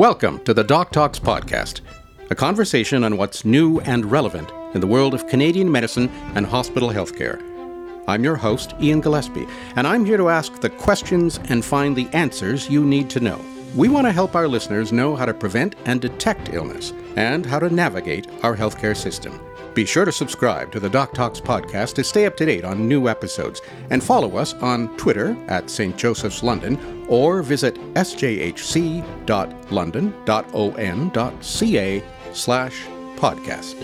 Welcome to the Doc Talks podcast, a conversation on what's new and relevant in the world of Canadian medicine and hospital healthcare. I'm your host, Ian Gillespie, and I'm here to ask the questions and find the answers you need to know. We want to help our listeners know how to prevent and detect illness and how to navigate our healthcare system. Be sure to subscribe to the Doc Talks podcast to stay up to date on new episodes and follow us on Twitter at St. Joseph's London or visit sjhc.london.on.ca slash podcast.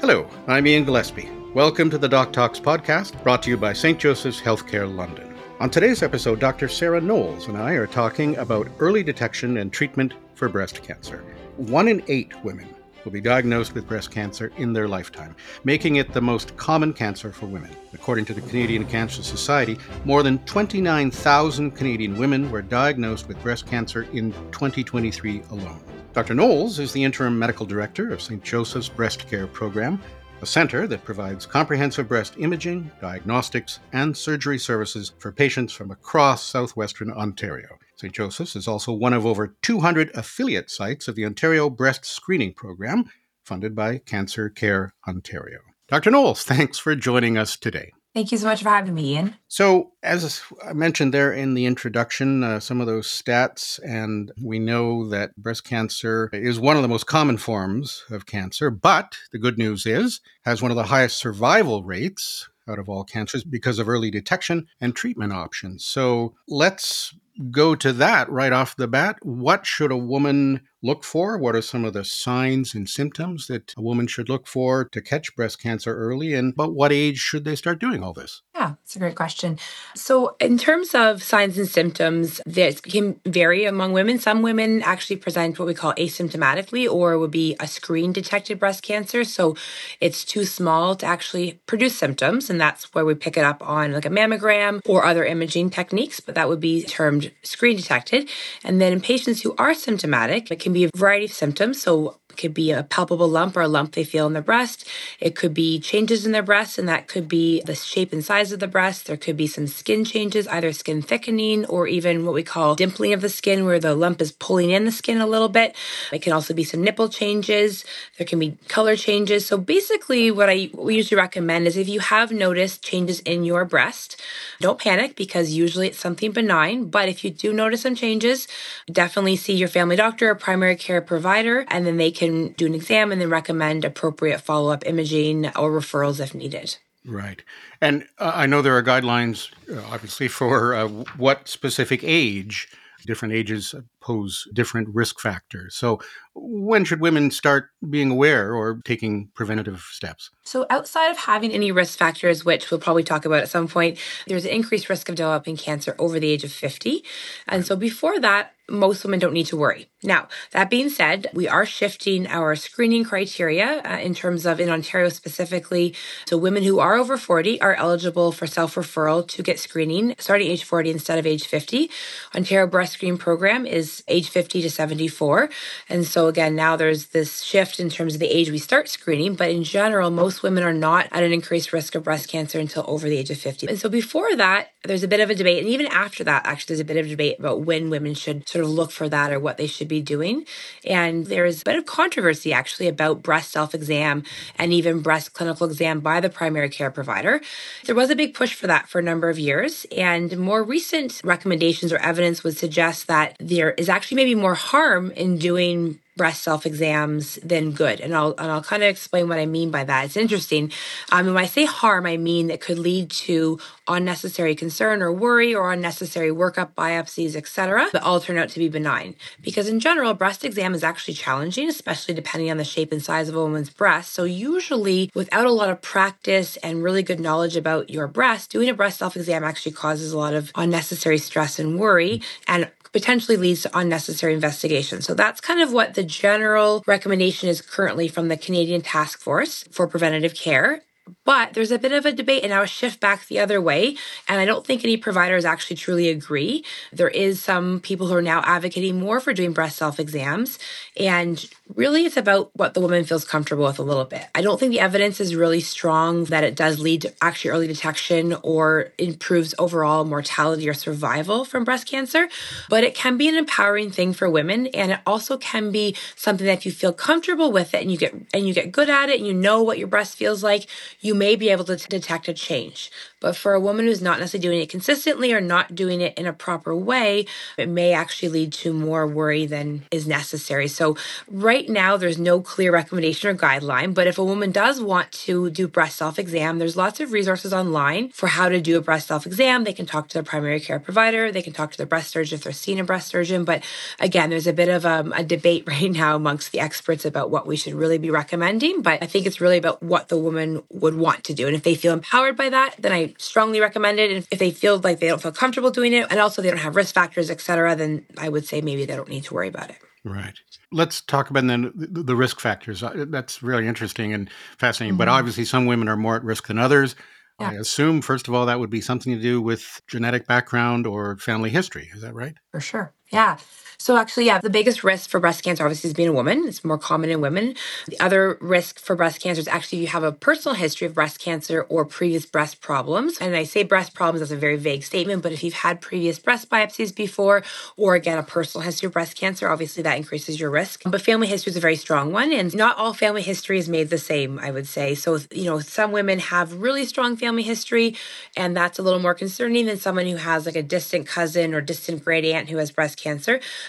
Hello, I'm Ian Gillespie. Welcome to the Doc Talks podcast, brought to you by St. Joseph's Healthcare London. On today's episode, Dr. Sarah Knowles and I are talking about early detection and treatment for breast cancer. One in eight women will be diagnosed with breast cancer in their lifetime, making it the most common cancer for women. According to the Canadian Cancer Society, more than 29,000 Canadian women were diagnosed with breast cancer in 2023 alone. Dr. Knowles is the interim medical director of St. Joseph's Breast Care Program a center that provides comprehensive breast imaging, diagnostics, and surgery services for patients from across southwestern Ontario. St. Joseph's is also one of over 200 affiliate sites of the Ontario Breast Screening Program, funded by Cancer Care Ontario. Dr. Knowles, thanks for joining us today. Thank you so much for having me, Ian. So, as I mentioned there in the introduction, uh, some of those stats, and we know that breast cancer is one of the most common forms of cancer, but the good news is has one of the highest survival rates out of all cancers because of early detection and treatment options. So, let's go to that right off the bat. What should a woman look for? What are some of the signs and symptoms that a woman should look for to catch breast cancer early? And about what age should they start doing all this? Yeah, it's a great question. So, in terms of signs and symptoms, this can vary among women. Some women actually present what we call asymptomatically or would be a screen detected breast cancer. So, it's too small to actually produce symptoms. And that's where we pick it up on like a mammogram or other imaging techniques, but that would be termed screen detected. And then in patients who are symptomatic, it can be a variety of symptoms. So could be a palpable lump or a lump they feel in the breast. It could be changes in their breast, and that could be the shape and size of the breast. There could be some skin changes, either skin thickening or even what we call dimpling of the skin, where the lump is pulling in the skin a little bit. It can also be some nipple changes. There can be color changes. So basically, what I we usually recommend is if you have noticed changes in your breast, don't panic because usually it's something benign. But if you do notice some changes, definitely see your family doctor or primary care provider, and then they can can do an exam and then recommend appropriate follow up imaging or referrals if needed. Right. And uh, I know there are guidelines, uh, obviously, for uh, what specific age different ages pose different risk factors. So, when should women start being aware or taking preventative steps? So, outside of having any risk factors, which we'll probably talk about at some point, there's an increased risk of developing cancer over the age of 50. And so, before that, most women don't need to worry. Now, that being said, we are shifting our screening criteria uh, in terms of in Ontario specifically. So, women who are over 40 are eligible for self referral to get screening starting age 40 instead of age 50. Ontario Breast Screen Program is age 50 to 74. And so, again, now there's this shift in terms of the age we start screening. But in general, most women are not at an increased risk of breast cancer until over the age of 50. And so, before that, there's a bit of a debate. And even after that, actually, there's a bit of debate about when women should sort of look for that or what they should be doing. And there's a bit of controversy actually about breast self exam and even breast clinical exam by the primary care provider. There was a big push for that for a number of years. And more recent recommendations or evidence would suggest that there is actually maybe more harm in doing breast self exams than good. And I'll and I'll kind of explain what I mean by that. It's interesting. Um, when I say harm, I mean that could lead to unnecessary concern or worry or unnecessary workup biopsies, etc. But all turn out to be benign. Because in general, breast exam is actually challenging, especially depending on the shape and size of a woman's breast. So usually without a lot of practice and really good knowledge about your breast, doing a breast self exam actually causes a lot of unnecessary stress and worry and potentially leads to unnecessary investigation. So that's kind of what the general recommendation is currently from the Canadian Task Force for Preventative Care. But there's a bit of a debate and a shift back the other way. And I don't think any providers actually truly agree. There is some people who are now advocating more for doing breast self exams. And really, it's about what the woman feels comfortable with a little bit. I don't think the evidence is really strong that it does lead to actually early detection or improves overall mortality or survival from breast cancer. But it can be an empowering thing for women. And it also can be something that you feel comfortable with it and you get and you get good at it and you know what your breast feels like, you may be able to detect a change. But for a woman who's not necessarily doing it consistently or not doing it in a proper way, it may actually lead to more worry than is necessary. So, right now, there's no clear recommendation or guideline. But if a woman does want to do breast self exam, there's lots of resources online for how to do a breast self exam. They can talk to their primary care provider, they can talk to their breast surgeon if they're seeing a breast surgeon. But again, there's a bit of um, a debate right now amongst the experts about what we should really be recommending. But I think it's really about what the woman would want to do. And if they feel empowered by that, then I strongly recommend it. And if they feel like they don't feel comfortable doing it and also they don't have risk factors, etc., then I would say maybe they don't need to worry about it. Right. Let's talk about then the risk factors. Uh, that's really interesting and fascinating. Mm-hmm. But obviously, some women are more at risk than others. Yeah. I assume, first of all, that would be something to do with genetic background or family history. Is that right? For sure. Yeah. So actually, yeah, the biggest risk for breast cancer obviously is being a woman. It's more common in women. The other risk for breast cancer is actually you have a personal history of breast cancer or previous breast problems. And I say breast problems that's a very vague statement, but if you've had previous breast biopsies before, or again a personal history of breast cancer, obviously that increases your risk. But family history is a very strong one, and not all family history is made the same. I would say so. You know, some women have really strong family history, and that's a little more concerning than someone who has like a distant cousin or distant great aunt who has breast cancer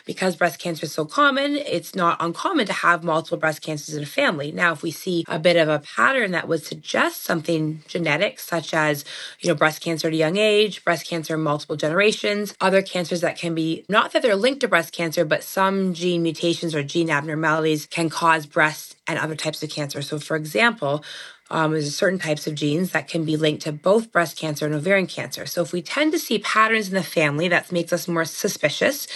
because breast cancer is so common, it's not uncommon to have multiple breast cancers in a family. Now, if we see a bit of a pattern that would suggest something genetic, such as, you know, breast cancer at a young age, breast cancer in multiple generations, other cancers that can be not that they're linked to breast cancer, but some gene mutations or gene abnormalities can cause breast and other types of cancer. So, for example, um, there's certain types of genes that can be linked to both breast cancer and ovarian cancer. So if we tend to see patterns in the family, that makes us more suspicious.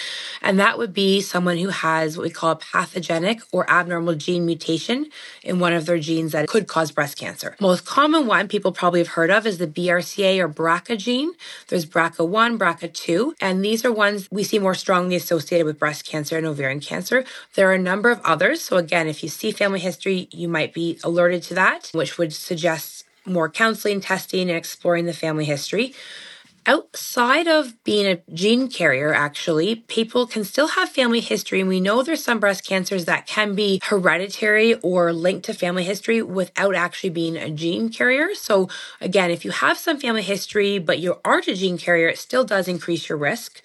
And that would be someone who has what we call a pathogenic or abnormal gene mutation in one of their genes that could cause breast cancer. Most common one people probably have heard of is the BRCA or BRCA gene. There's BRCA1, BRCA2, and these are ones we see more strongly associated with breast cancer and ovarian cancer. There are a number of others. So again, if you see family history, you might be alerted to that, which would would suggest more counseling, testing, and exploring the family history. Outside of being a gene carrier, actually, people can still have family history. And we know there's some breast cancers that can be hereditary or linked to family history without actually being a gene carrier. So, again, if you have some family history, but you aren't a gene carrier, it still does increase your risk.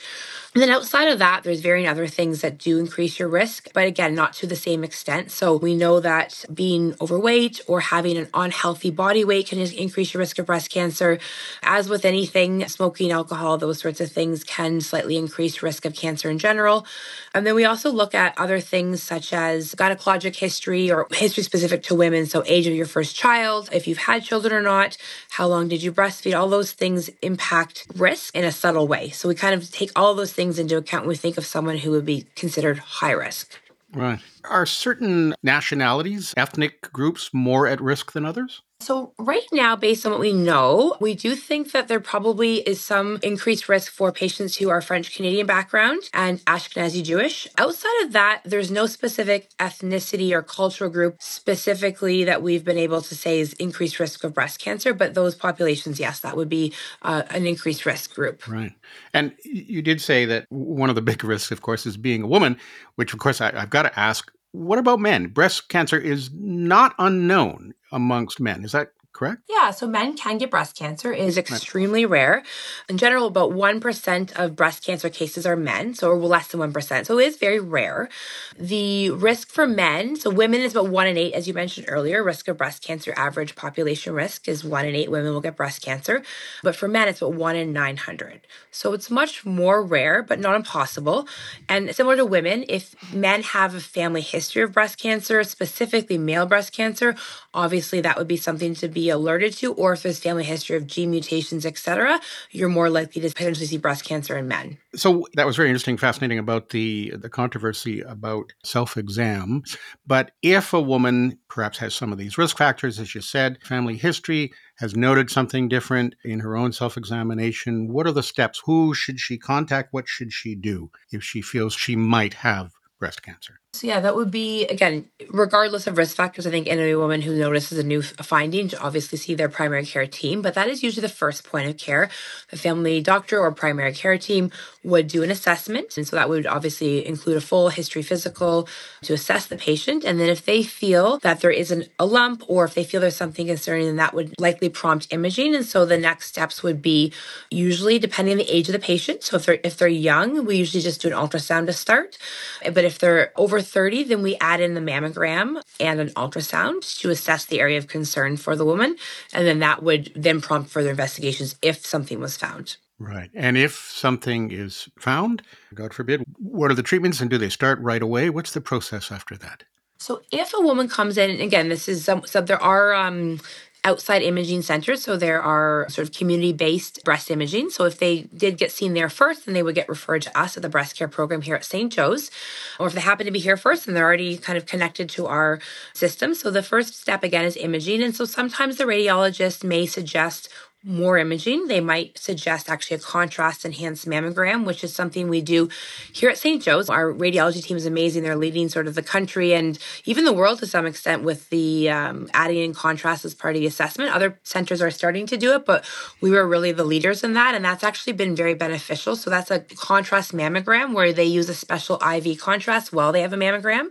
And then outside of that, there's varying other things that do increase your risk, but again, not to the same extent. So we know that being overweight or having an unhealthy body weight can increase your risk of breast cancer. As with anything, smoking, alcohol, those sorts of things can slightly increase risk of cancer in general. And then we also look at other things such as gynecologic history or history specific to women. So age of your first child, if you've had children or not, how long did you breastfeed? All those things impact risk in a subtle way. So we kind of take all those things things into account when we think of someone who would be considered high risk. Right. Are certain nationalities, ethnic groups more at risk than others? So, right now, based on what we know, we do think that there probably is some increased risk for patients who are French Canadian background and Ashkenazi Jewish. Outside of that, there's no specific ethnicity or cultural group specifically that we've been able to say is increased risk of breast cancer. But those populations, yes, that would be uh, an increased risk group. Right. And you did say that one of the big risks, of course, is being a woman, which, of course, I, I've got to ask what about men? Breast cancer is not unknown amongst men. Is that correct? Yeah, so men can get breast cancer. It is extremely rare. In general, about 1% of breast cancer cases are men, so less than 1%. So it is very rare. The risk for men, so women is about 1 in 8, as you mentioned earlier. Risk of breast cancer, average population risk is 1 in 8 women will get breast cancer. But for men, it's about 1 in 900. So it's much more rare, but not impossible. And similar to women, if men have a family history of breast cancer, specifically male breast cancer, obviously that would be something to be be alerted to, or if there's family history of gene mutations, etc., you're more likely to potentially see breast cancer in men. So that was very interesting, fascinating about the the controversy about self exam. But if a woman perhaps has some of these risk factors, as you said, family history, has noted something different in her own self examination, what are the steps? Who should she contact? What should she do if she feels she might have breast cancer? So yeah, that would be again, regardless of risk factors. I think any woman who notices a new finding should obviously see their primary care team, but that is usually the first point of care. The family doctor or primary care team would do an assessment, and so that would obviously include a full history physical to assess the patient. And then if they feel that there isn't a lump or if they feel there's something concerning, then that would likely prompt imaging. And so the next steps would be usually depending on the age of the patient. So if they're if they're young, we usually just do an ultrasound to start. Eh, but if they're over 30, then we add in the mammogram and an ultrasound to assess the area of concern for the woman. And then that would then prompt further investigations if something was found. Right. And if something is found, God forbid, what are the treatments and do they start right away? What's the process after that? So if a woman comes in, again, this is some, so there are um, outside imaging centers. So there are sort of community based breast imaging. So if they did get seen there first, then they would get referred to us at the breast care program here at St. Joe's. Or if they happen to be here first, then they're already kind of connected to our system. So the first step again is imaging. And so sometimes the radiologist may suggest more imaging. They might suggest actually a contrast enhanced mammogram, which is something we do here at St. Joe's. Our radiology team is amazing. They're leading sort of the country and even the world to some extent with the um, adding in contrast as part of the assessment. Other centers are starting to do it, but we were really the leaders in that. And that's actually been very beneficial. So that's a contrast mammogram where they use a special IV contrast while they have a mammogram.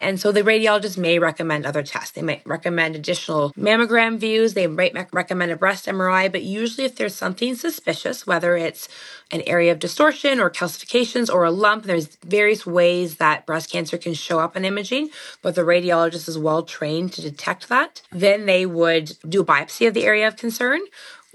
And so the radiologist may recommend other tests. They might recommend additional mammogram views. They might recommend a breast MRI. But usually, if there's something suspicious, whether it's an area of distortion or calcifications or a lump, there's various ways that breast cancer can show up in imaging, but the radiologist is well trained to detect that. Then they would do a biopsy of the area of concern,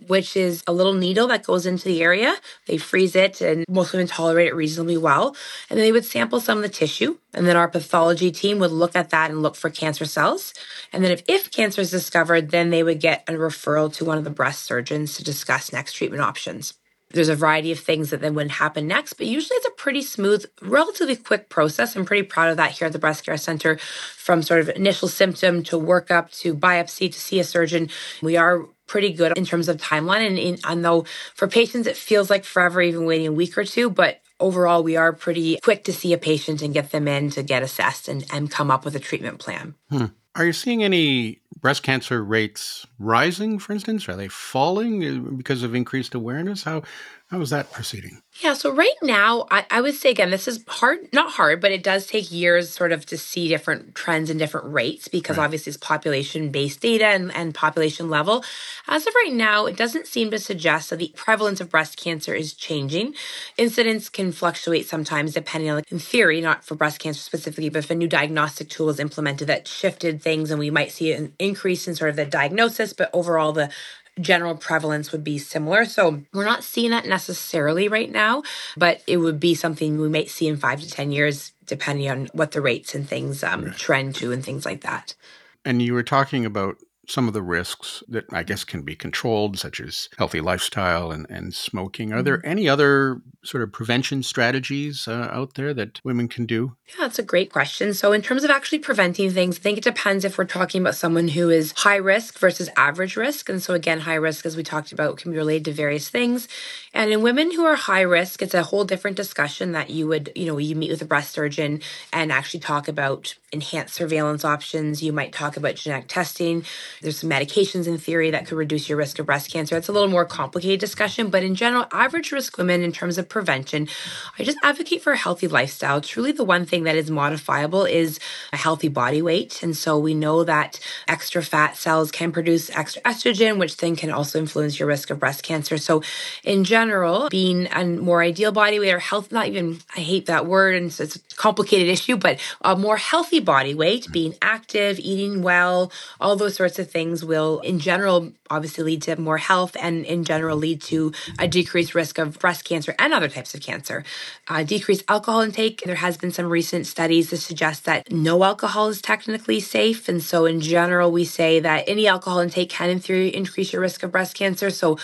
which is a little needle that goes into the area. They freeze it, and most women tolerate it reasonably well. And then they would sample some of the tissue, and then our pathology team would look at that and look for cancer cells. And then if, if cancer is discovered, then they would get a referral to one of the breast surgeons to discuss next treatment options. There's a variety of things that then would happen next, but usually it's a pretty smooth, relatively quick process. I'm pretty proud of that here at the Breast Care Center from sort of initial symptom to workup to biopsy to see a surgeon. We are pretty good in terms of timeline. And, in, and though for patients, it feels like forever, even waiting a week or two, but overall, we are pretty quick to see a patient and get them in to get assessed and, and come up with a treatment plan. Hmm. Are you seeing any breast cancer rates rising, for instance? Are they falling uh, because of increased awareness? How how is that proceeding? Yeah, so right now, I, I, would say again, this is hard, not hard, but it does take years sort of to see different trends and different rates because right. obviously it's population based data and, and population level. As of right now, it doesn't seem to suggest that the prevalence of breast cancer is changing. Incidence can fluctuate sometimes depending on, like, in theory, not for breast cancer specifically, but if a new diagnostic tool is implemented that shifted things and we might see an increase in sort of the diagnosis, but overall the general prevalence would be similar. So we're not seeing that necessarily right now, but it would be something we might see in five to 10 years, depending on what the rates and things um, right. trend to and things like that. And you were talking about some of the risks that I guess can be controlled, such as healthy lifestyle and, and smoking. Are there mm-hmm. any other sort of prevention strategies uh, out there that women can do? Yeah, that's a great question. So, in terms of actually preventing things, I think it depends if we're talking about someone who is high risk versus average risk. And so, again, high risk, as we talked about, can be related to various things. And in women who are high risk, it's a whole different discussion that you would, you know, you meet with a breast surgeon and actually talk about enhanced surveillance options. You might talk about genetic testing. There's some medications in theory that could reduce your risk of breast cancer. It's a little more complicated discussion, but in general, average risk women in terms of prevention, I just advocate for a healthy lifestyle. Truly, the one thing that is modifiable is a healthy body weight. And so we know that extra fat cells can produce extra estrogen, which then can also influence your risk of breast cancer. So in general, being a more ideal body weight or health, not even, I hate that word and it's a complicated issue, but a more healthy body weight, being active, eating well, all those sorts of things will, in general, obviously lead to more health and in general lead to a decreased risk of breast cancer and other other types of cancer. Uh, decreased alcohol intake. There has been some recent studies that suggest that no alcohol is technically safe. And so, in general, we say that any alcohol intake can, in theory, increase your risk of breast cancer. So,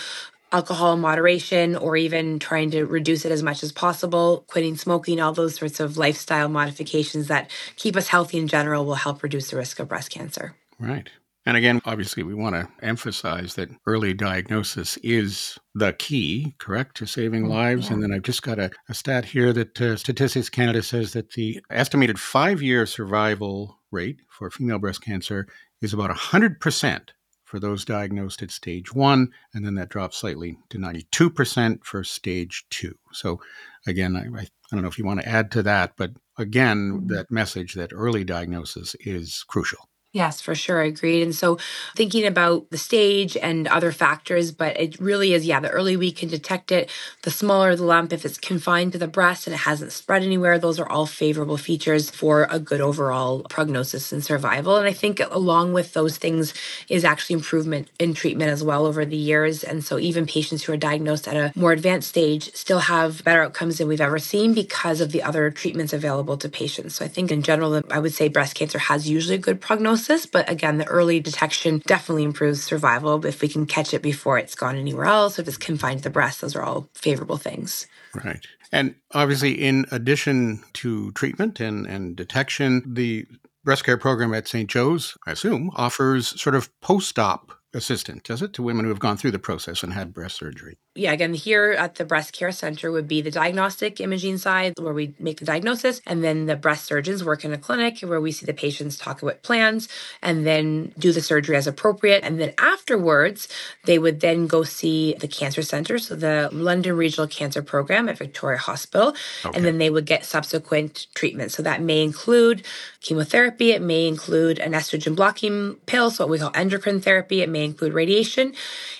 alcohol moderation or even trying to reduce it as much as possible, quitting smoking, all those sorts of lifestyle modifications that keep us healthy in general will help reduce the risk of breast cancer. Right. And again, obviously, we want to emphasize that early diagnosis is the key, correct, to saving mm, lives. Yeah. And then I've just got a, a stat here that uh, Statistics Canada says that the estimated five year survival rate for female breast cancer is about 100% for those diagnosed at stage one, and then that drops slightly to 92% for stage two. So, again, I, I, don't know if you want to add to that, but again, mm-hmm. that message that early diagnosis is crucial. Yes, for sure. I agreed. And so thinking about the stage and other factors, but it really is, yeah, the early we can detect it, the smaller the lump, if it's confined to the breast and it hasn't spread anywhere, those are all favorable features for a good overall prognosis and survival. And I think along with those things is actually improvement in treatment as well over the years. And so even patients who are diagnosed at a more advanced stage still have better outcomes than we've ever seen because of the other treatments available to patients. So I think in general, I would say breast cancer has usually a good prognosis but again, the early detection definitely improves survival if we can catch it before it's gone anywhere else, if it's confined to the breast. Those are all favorable things. Right. And obviously, in addition to treatment and, and detection, the breast care program at St. Joe's, I assume, offers sort of post op assistant, does it, to women who have gone through the process and had breast surgery? yeah, again, here at the breast care center would be the diagnostic imaging side where we make the diagnosis, and then the breast surgeons work in a clinic where we see the patients talk about plans and then do the surgery as appropriate. And then afterwards, they would then go see the cancer center, so the London Regional Cancer Program at Victoria Hospital, okay. and then they would get subsequent treatment. So that may include chemotherapy, it may include an estrogen blocking pill, so what we call endocrine therapy, it may include radiation.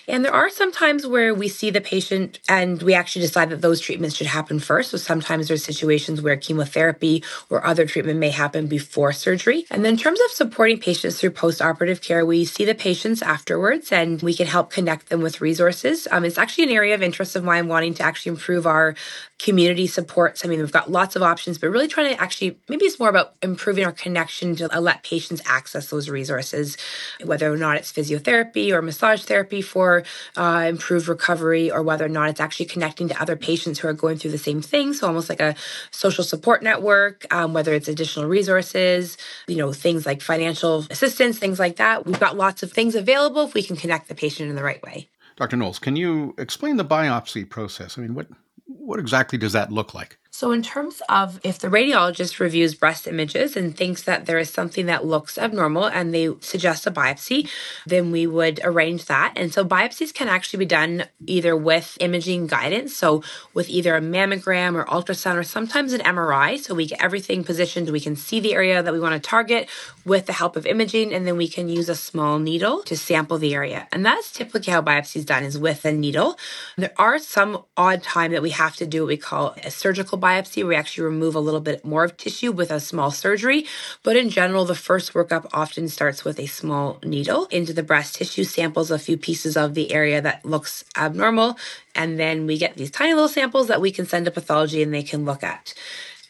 And there are some times where we see the patient and we actually decide that those treatments should happen first. So sometimes there's situations where chemotherapy or other treatment may happen before surgery. And then in terms of supporting patients through post-operative care, we see the patients afterwards and we can help connect them with resources. Um, it's actually an area of interest of mine wanting to actually improve our community supports. I mean, we've got lots of options, but really trying to actually, maybe it's more about improving our connection to let patients access those resources, whether or not it's physiotherapy or massage therapy for uh, improved recovery, or whether or not it's actually connecting to other patients who are going through the same thing. So almost like a social support network, um, whether it's additional resources, you know, things like financial assistance, things like that. We've got lots of things available if we can connect the patient in the right way. Dr. Knowles, can you explain the biopsy process? I mean, what what exactly does that look like? So, in terms of if the radiologist reviews breast images and thinks that there is something that looks abnormal and they suggest a biopsy, then we would arrange that. And so, biopsies can actually be done either with imaging guidance, so with either a mammogram or ultrasound, or sometimes an MRI. So, we get everything positioned, we can see the area that we want to target with the help of imaging, and then we can use a small needle to sample the area. And that's typically how biopsy is done is with a needle. There are some odd time that we have to do what we call a surgical biopsy, we actually remove a little bit more of tissue with a small surgery. But in general, the first workup often starts with a small needle into the breast tissue, samples a few pieces of the area that looks abnormal. And then we get these tiny little samples that we can send to pathology and they can look at.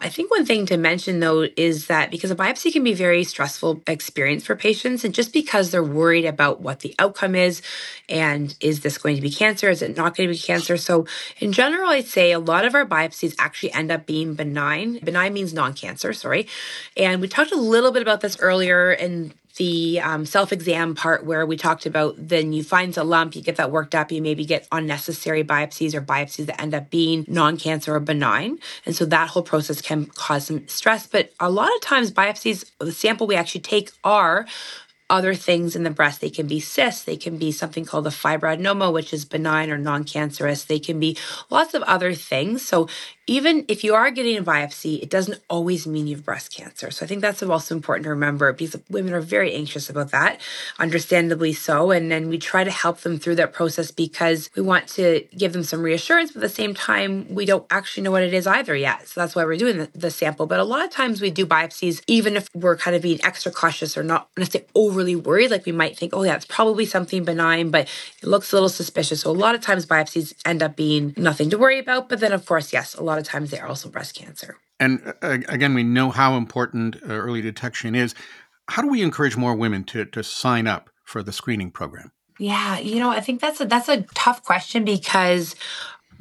I think one thing to mention though is that because a biopsy can be a very stressful experience for patients, and just because they're worried about what the outcome is and is this going to be cancer, is it not going to be cancer? So, in general, I'd say a lot of our biopsies actually end up being benign. Benign means non cancer, sorry. And we talked a little bit about this earlier in the um, self exam part where we talked about then you find a lump, you get that worked up, you maybe get unnecessary biopsies or biopsies that end up being non cancer or benign. And so that whole process can cause some stress. But a lot of times, biopsies, the sample we actually take are other things in the breast. They can be cysts, they can be something called a fibroadenoma, which is benign or non cancerous. They can be lots of other things. So even if you are getting a biopsy, it doesn't always mean you have breast cancer. So I think that's also important to remember because women are very anxious about that, understandably so. And then we try to help them through that process because we want to give them some reassurance, but at the same time, we don't actually know what it is either yet. So that's why we're doing the, the sample. But a lot of times we do biopsies, even if we're kind of being extra cautious or not, say overly worried. Like we might think, oh, yeah, it's probably something benign, but it looks a little suspicious. So a lot of times biopsies end up being nothing to worry about. But then, of course, yes, a lot of times they are also breast cancer. And uh, again, we know how important uh, early detection is. How do we encourage more women to, to sign up for the screening program? Yeah, you know, I think that's a that's a tough question because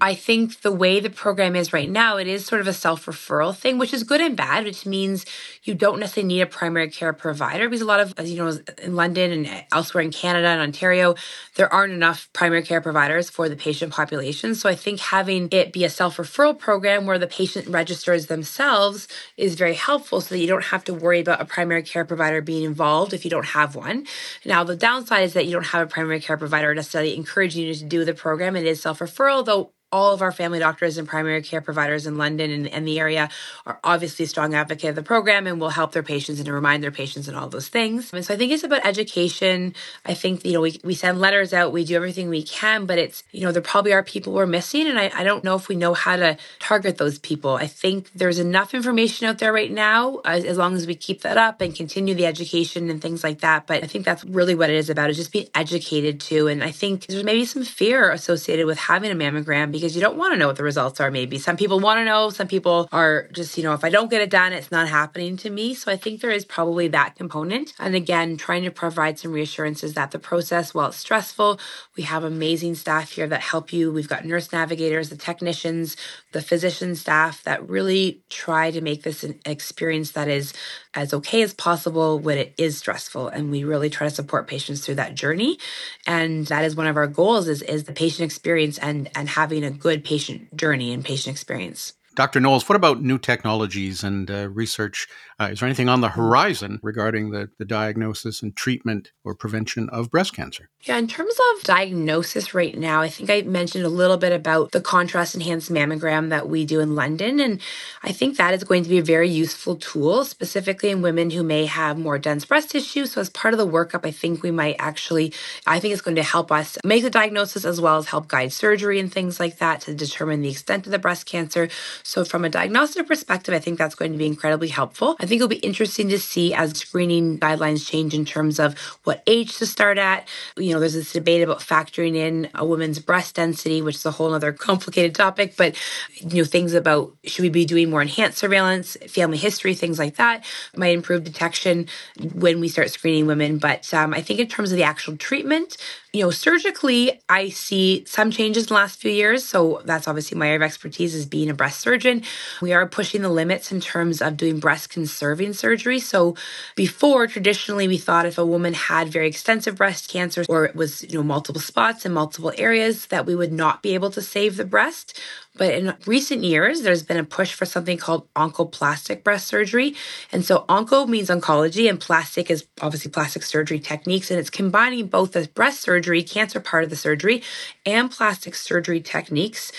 I think the way the program is right now, it is sort of a self referral thing, which is good and bad, which means you don't necessarily need a primary care provider because a lot of, as you know, in London and elsewhere in Canada and Ontario, there aren't enough primary care providers for the patient population. So I think having it be a self referral program where the patient registers themselves is very helpful so that you don't have to worry about a primary care provider being involved if you don't have one. Now, the downside is that you don't have a primary care provider necessarily encouraging you to do the program. It is self referral, though all of our family doctors and primary care providers in London and, and, the area are obviously strong advocate of the program and will help their patients and remind their patients and all those things. And so I think it's about education. I think, you know, we, we send letters out, we do everything we can, but it's, you know, there probably are people we're missing. And I, I don't know if we know how to target those people. I think there's enough information out there right now, as, as long as we keep that up and continue the education and things like that. But I think that's really what it is about, is just being educated too. And I think there's maybe some fear associated with having a mammogram because you don't want to know what the results are, maybe. Some people want to know, some people are just, you know, if I don't get it done, it's not happening to me. So I think there is probably that component. And again, trying to provide some reassurances that the process, while it's stressful, we have amazing staff here that help you. We've got nurse navigators, the technicians, the physician staff that really try to make this an experience that is as okay as possible when it is stressful. And we really try to support patients through that journey. And that is one of our goals is, is the patient experience and, and having a good patient journey and patient experience. Dr. Knowles, what about new technologies and uh, research? Uh, is there anything on the horizon regarding the, the diagnosis and treatment or prevention of breast cancer? Yeah, in terms of diagnosis right now, I think I mentioned a little bit about the contrast enhanced mammogram that we do in London. And I think that is going to be a very useful tool, specifically in women who may have more dense breast tissue. So, as part of the workup, I think we might actually, I think it's going to help us make the diagnosis as well as help guide surgery and things like that to determine the extent of the breast cancer. So, from a diagnostic perspective, I think that's going to be incredibly helpful. I think it'll be interesting to see as screening guidelines change in terms of what age to start at. You know, there's this debate about factoring in a woman's breast density, which is a whole other complicated topic, but, you know, things about should we be doing more enhanced surveillance, family history, things like that might improve detection when we start screening women. But um, I think in terms of the actual treatment, you know, surgically, I see some changes in the last few years. So that's obviously my area of expertise is being a breast surgeon. We are pushing the limits in terms of doing breast conserving surgery. So before, traditionally, we thought if a woman had very extensive breast cancer or it was, you know, multiple spots in multiple areas, that we would not be able to save the breast. But in recent years, there's been a push for something called oncoplastic breast surgery. And so onco means oncology and plastic is obviously plastic surgery techniques. And it's combining both the breast surgery, cancer part of the surgery, and plastic surgery techniques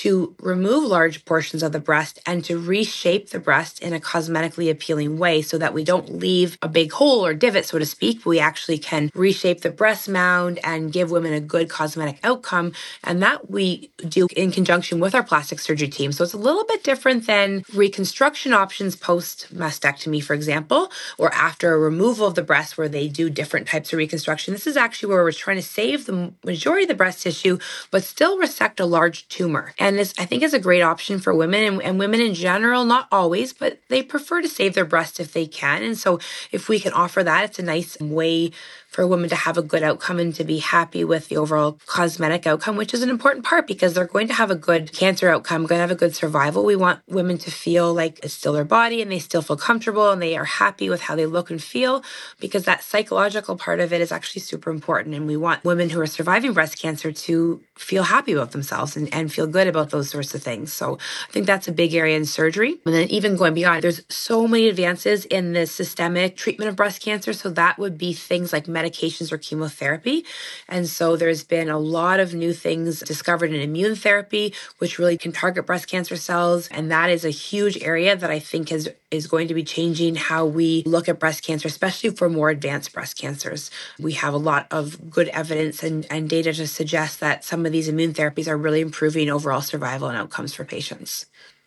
to remove large portions of the breast and to reshape the breast in a cosmetically appealing way so that we don't leave a big hole or divot, so to speak. We actually can reshape the breast mound and give women a good cosmetic outcome. And that we do in conjunction with our plastic surgery team. So it's a little bit different than reconstruction options post mastectomy, for example, or after a removal of the breast where they do different types of reconstruction. This is actually where we're trying to save the majority of the breast tissue, but still resect a large tumor. And this, I think, is a great option for women and, and women in general, not always, but they prefer to save their breast if they can. And so if we can offer that, it's a nice way for a woman to have a good outcome and to be happy with the overall cosmetic outcome, which is an important part because they're going to have a good cancer outcome, going to have a good survival. We want women to feel like it's still their body and they still feel comfortable and they are happy with how they look and feel because that psychological part of it is actually super important. And we want women who are surviving breast cancer to feel happy about themselves and, and feel good about those sorts of things. So I think that's a big area in surgery. And then even going beyond, there's so many advances in the systemic treatment of breast cancer. So that would be things like medical medications or chemotherapy. And so there's been a lot of new things discovered in immune therapy, which really can target breast cancer cells. And that is a huge area that I think is, is going to be changing how we look at breast cancer, especially for more advanced breast cancers. We have a lot of good evidence and, and data to suggest that some of these immune therapies are really improving overall survival and outcomes for patients.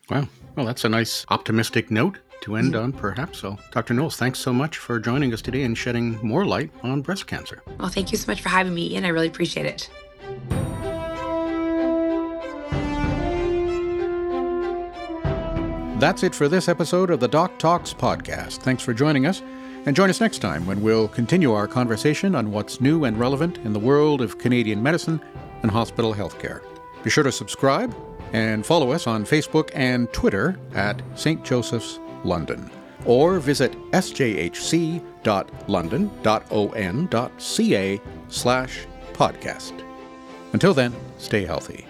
Wow. Well, that's a nice optimistic note. To end on, perhaps. So, Dr. Knowles, thanks so much for joining us today and shedding more light on breast cancer. Well, thank you so much for having me, and I really appreciate it. That's it for this episode of the Doc Talks podcast. Thanks for joining us, and join us next time when we'll continue our conversation on what's new and relevant in the world of Canadian medicine and hospital healthcare. Be sure to subscribe and follow us on Facebook and Twitter at St. Joseph's London, or visit sjhc.london.on.ca slash podcast. Until then, stay healthy.